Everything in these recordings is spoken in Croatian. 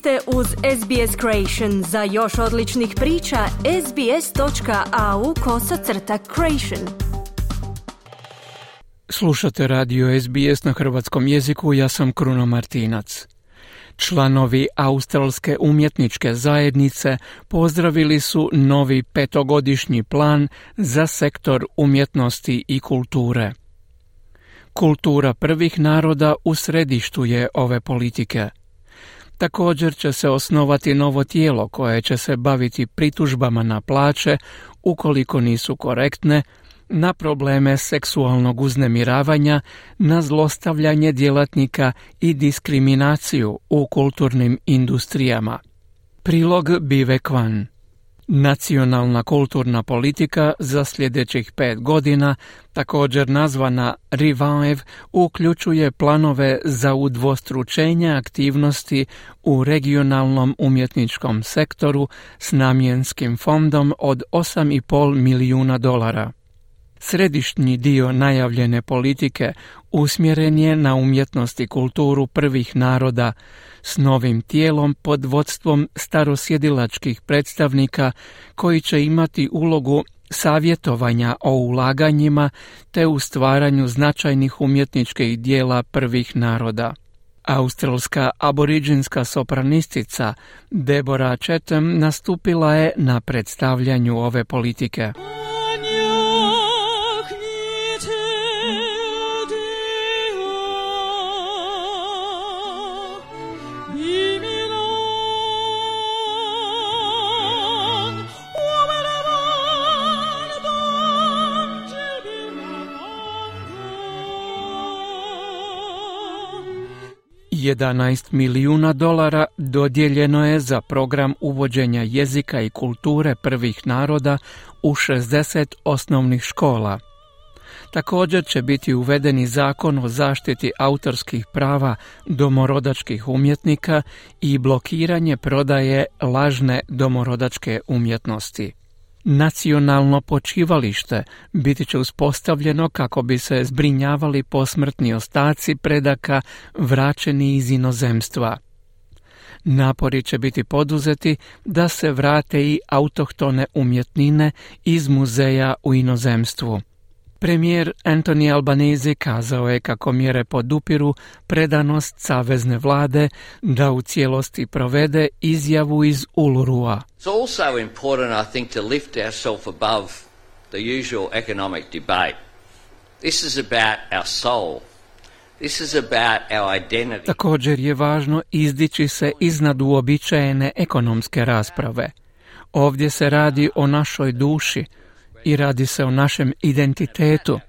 ste uz SBS Creation. Za još odličnih priča, sbs.au kosacrta creation. Slušate radio SBS na hrvatskom jeziku, ja sam Kruno Martinac. Članovi Australske umjetničke zajednice pozdravili su novi petogodišnji plan za sektor umjetnosti i kulture. Kultura prvih naroda u središtu je ove politike – Također će se osnovati novo tijelo koje će se baviti pritužbama na plaće ukoliko nisu korektne, na probleme seksualnog uznemiravanja, na zlostavljanje djelatnika i diskriminaciju u kulturnim industrijama. Prilog Bive Kvan Nacionalna kulturna politika za sljedećih pet godina, također nazvana Revive, uključuje planove za udvostručenje aktivnosti u regionalnom umjetničkom sektoru s namjenskim fondom od 8,5 milijuna dolara. Središnji dio najavljene politike usmjeren je na umjetnost i kulturu prvih naroda s novim tijelom pod vodstvom starosjedilačkih predstavnika koji će imati ulogu savjetovanja o ulaganjima te u stvaranju značajnih umjetničkih dijela prvih naroda. Australska aboriđinska sopranistica Deborah Chatham nastupila je na predstavljanju ove politike. Jedanaest milijuna dolara dodijeljeno je za program uvođenja jezika i kulture prvih naroda u 60 osnovnih škola. Također će biti uvedeni zakon o zaštiti autorskih prava domorodačkih umjetnika i blokiranje prodaje lažne domorodačke umjetnosti. Nacionalno počivalište biti će uspostavljeno kako bi se zbrinjavali posmrtni ostaci predaka vraćeni iz inozemstva. Napori će biti poduzeti da se vrate i autohtone umjetnine iz muzeja u inozemstvu. Premijer Anthony Albanese kazao je kako mjere podupiru predanost savezne vlade da u cijelosti provede izjavu iz Ulurua. It's also important, I think, to lift ourselves above the usual economic debate. This is about our soul. This is about our identity. Također je važno izdići se iznad uobičajene ekonomske rasprave. Ovdje se radi o našoj duši, i radi se o našem identitetu.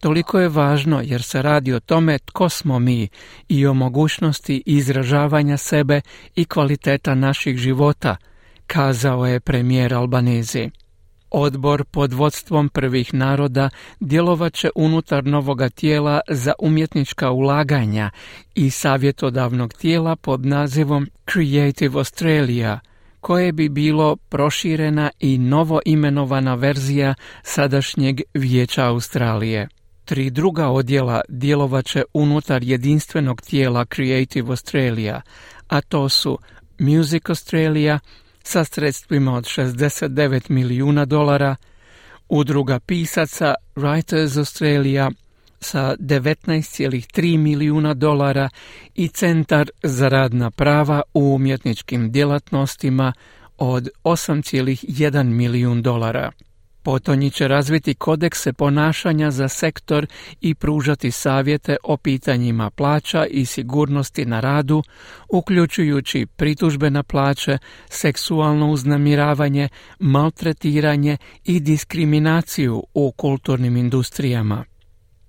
Toliko je važno jer se radi o tome tko smo mi i o mogućnosti izražavanja sebe i kvaliteta naših života, kazao je premijer Albanezi. Odbor pod vodstvom prvih naroda djelovat će unutar novoga tijela za umjetnička ulaganja i savjetodavnog tijela pod nazivom Creative Australia – koje bi bilo proširena i novo imenovana verzija sadašnjeg Vijeća Australije. Tri druga odjela djelovaće unutar jedinstvenog tijela Creative Australia, a to su Music Australia sa sredstvima od 69 milijuna dolara, udruga pisaca Writers Australia sa 19,3 milijuna dolara i Centar za radna prava u umjetničkim djelatnostima od 8,1 milijun dolara. Potonji će razviti kodekse ponašanja za sektor i pružati savjete o pitanjima plaća i sigurnosti na radu, uključujući pritužbe na plaće, seksualno uznamiravanje, maltretiranje i diskriminaciju u kulturnim industrijama.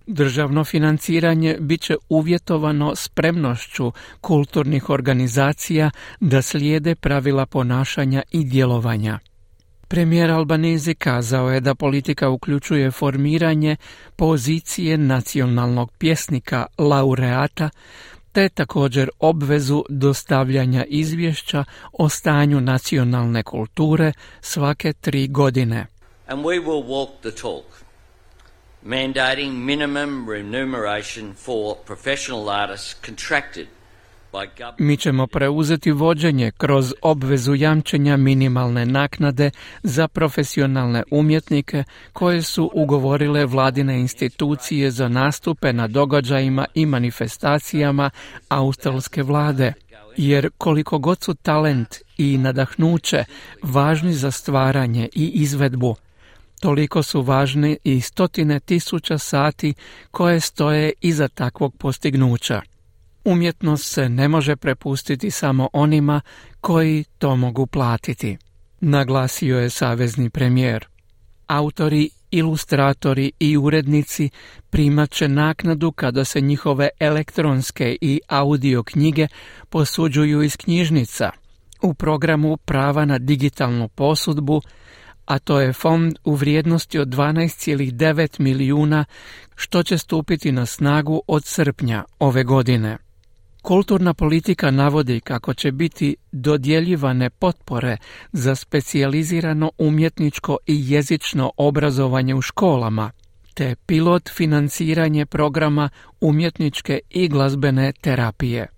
Državno financiranje bit će uvjetovano spremnošću kulturnih organizacija da slijede pravila ponašanja i djelovanja. Premijer Albanezi kazao je da politika uključuje formiranje pozicije nacionalnog pjesnika laureata te također obvezu dostavljanja izvješća o stanju nacionalne kulture svake tri godine. And we will walk the talk. Mandating minimum remuneration for professional artists contracted Mi ćemo preuzeti vođenje kroz obvezu jamčenja minimalne naknade za profesionalne umjetnike koje su ugovorile vladine institucije za nastupe na događajima i manifestacijama australske vlade. Jer koliko god su talent i nadahnuće važni za stvaranje i izvedbu, toliko su važni i stotine tisuća sati koje stoje iza takvog postignuća. Umjetnost se ne može prepustiti samo onima koji to mogu platiti, naglasio je savezni premijer. Autori, ilustratori i urednici primat će naknadu kada se njihove elektronske i audio knjige posuđuju iz knjižnica u programu prava na digitalnu posudbu a to je fond u vrijednosti od 12,9 milijuna što će stupiti na snagu od srpnja ove godine. Kulturna politika navodi kako će biti dodjeljivane potpore za specijalizirano umjetničko i jezično obrazovanje u školama, te pilot financiranje programa umjetničke i glazbene terapije.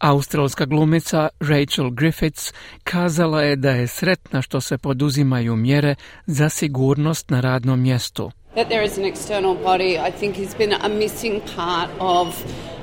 Australska glumica Rachel Griffiths kazala je da je sretna što se poduzimaju mjere za sigurnost na radnom mjestu. That there is an external body I think has been a missing part of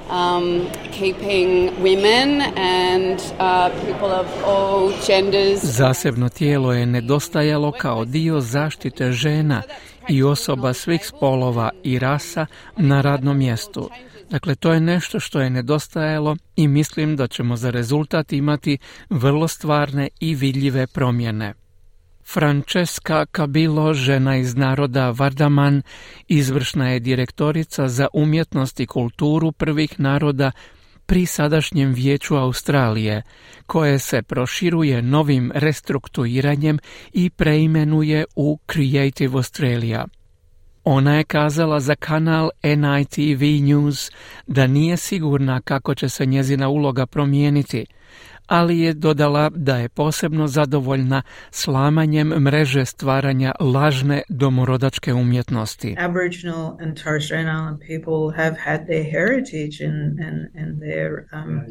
um, keeping women and uh, people of all genders. Zasebno tijelo je nedostajalo kao dio zaštite žena i osoba svih spolova i rasa na radnom mjestu. Dakle, to je nešto što je nedostajalo i mislim da ćemo za rezultat imati vrlo stvarne i vidljive promjene. Francesca Cabilo, žena iz naroda Vardaman, izvršna je direktorica za umjetnost i kulturu prvih naroda pri sadašnjem vijeću Australije, koje se proširuje novim restrukturiranjem i preimenuje u Creative Australia. Ona je kazala za kanal NITV News da nije sigurna kako će se njezina uloga promijeniti, ali je dodala da je posebno zadovoljna slamanjem mreže stvaranja lažne domorodačke umjetnosti. Aboriginal and Torres Strait Island people have had their heritage and, and, and their um,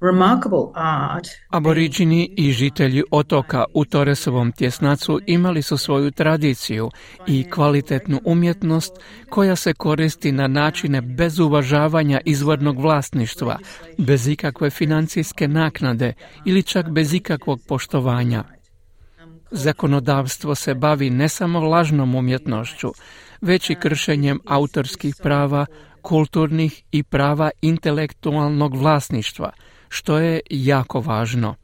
remarkable art. Aboriđini i žitelji otoka u Toresovom tjesnacu imali su svoju tradiciju i kvalitetnu umjetnost koja se koristi na načine bez uvažavanja izvornog vlasništva, bez ikakve financijske naknade ili čak bez ikakvog poštovanja. Zakonodavstvo se bavi ne samo lažnom umjetnošću, već i kršenjem autorskih prava, kulturnih i prava intelektualnog vlasništva, što je jako važno.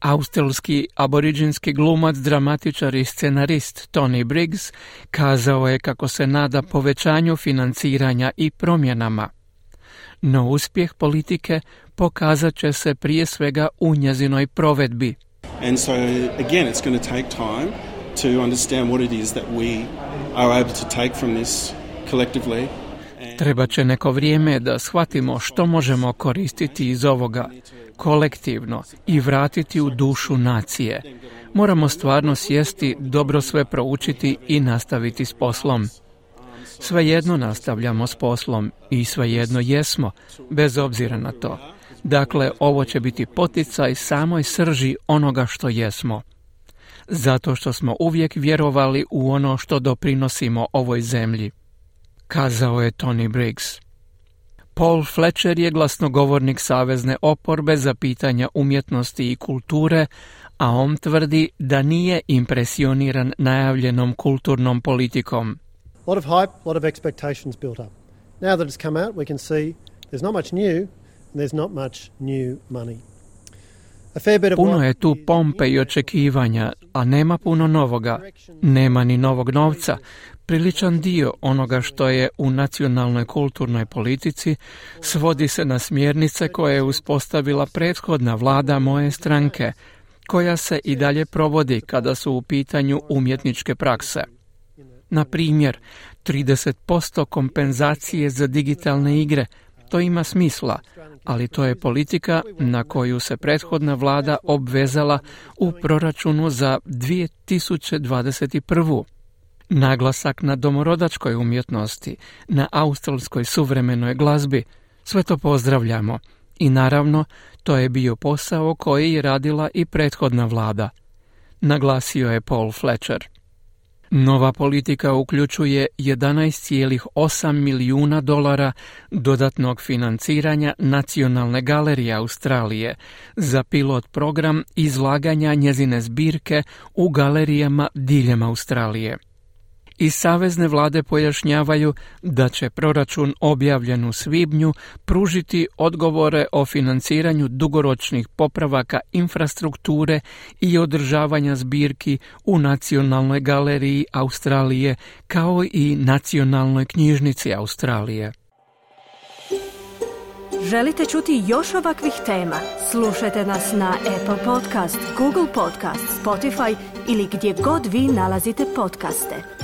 Australski aboriđinski glumac, dramatičar i scenarist Tony Briggs kazao je kako se nada povećanju financiranja i promjenama. No uspjeh politike pokazat će se prije svega u njezinoj provedbi. And so again it's going to take time to understand what it is that we are able to take from this collectively. Treba će neko vrijeme da shvatimo što možemo koristiti iz ovoga kolektivno i vratiti u dušu nacije. Moramo stvarno sjesti, dobro sve proučiti i nastaviti s poslom. Svejedno nastavljamo s poslom i svejedno jesmo, bez obzira na to. Dakle, ovo će biti poticaj samoj srži onoga što jesmo. Zato što smo uvijek vjerovali u ono što doprinosimo ovoj zemlji. Kazao je Tony Briggs. Paul Fletcher je glasnogovornik Savezne oporbe za pitanja umjetnosti i kulture, a on tvrdi da nije impresioniran najavljenom kulturnom politikom. A lot of hype, a lot of expectations built up. Now that it's come out, we can see there's not much new and there's not much new money. Puno je tu pompe i očekivanja, a nema puno novoga. Nema ni novog novca. Priličan dio onoga što je u nacionalnoj kulturnoj politici svodi se na smjernice koje je uspostavila prethodna vlada moje stranke, koja se i dalje provodi kada su u pitanju umjetničke prakse. Na primjer, 30% kompenzacije za digitalne igre, to ima smisla, ali to je politika na koju se prethodna vlada obvezala u proračunu za 2021. Naglasak na domorodačkoj umjetnosti, na australskoj suvremenoj glazbi, sve to pozdravljamo I naravno, to je bio posao koji je radila i prethodna vlada, naglasio je Paul Fletcher. Nova politika uključuje 11,8 milijuna dolara dodatnog financiranja Nacionalne galerije Australije za pilot program izlaganja njezine zbirke u galerijama diljem Australije i savezne vlade pojašnjavaju da će proračun objavljen u svibnju pružiti odgovore o financiranju dugoročnih popravaka infrastrukture i održavanja zbirki u Nacionalnoj galeriji Australije kao i Nacionalnoj knjižnici Australije. Želite čuti još ovakvih tema? Slušajte nas na Apple Podcast, Google Podcast, Spotify ili gdje god vi nalazite podcaste.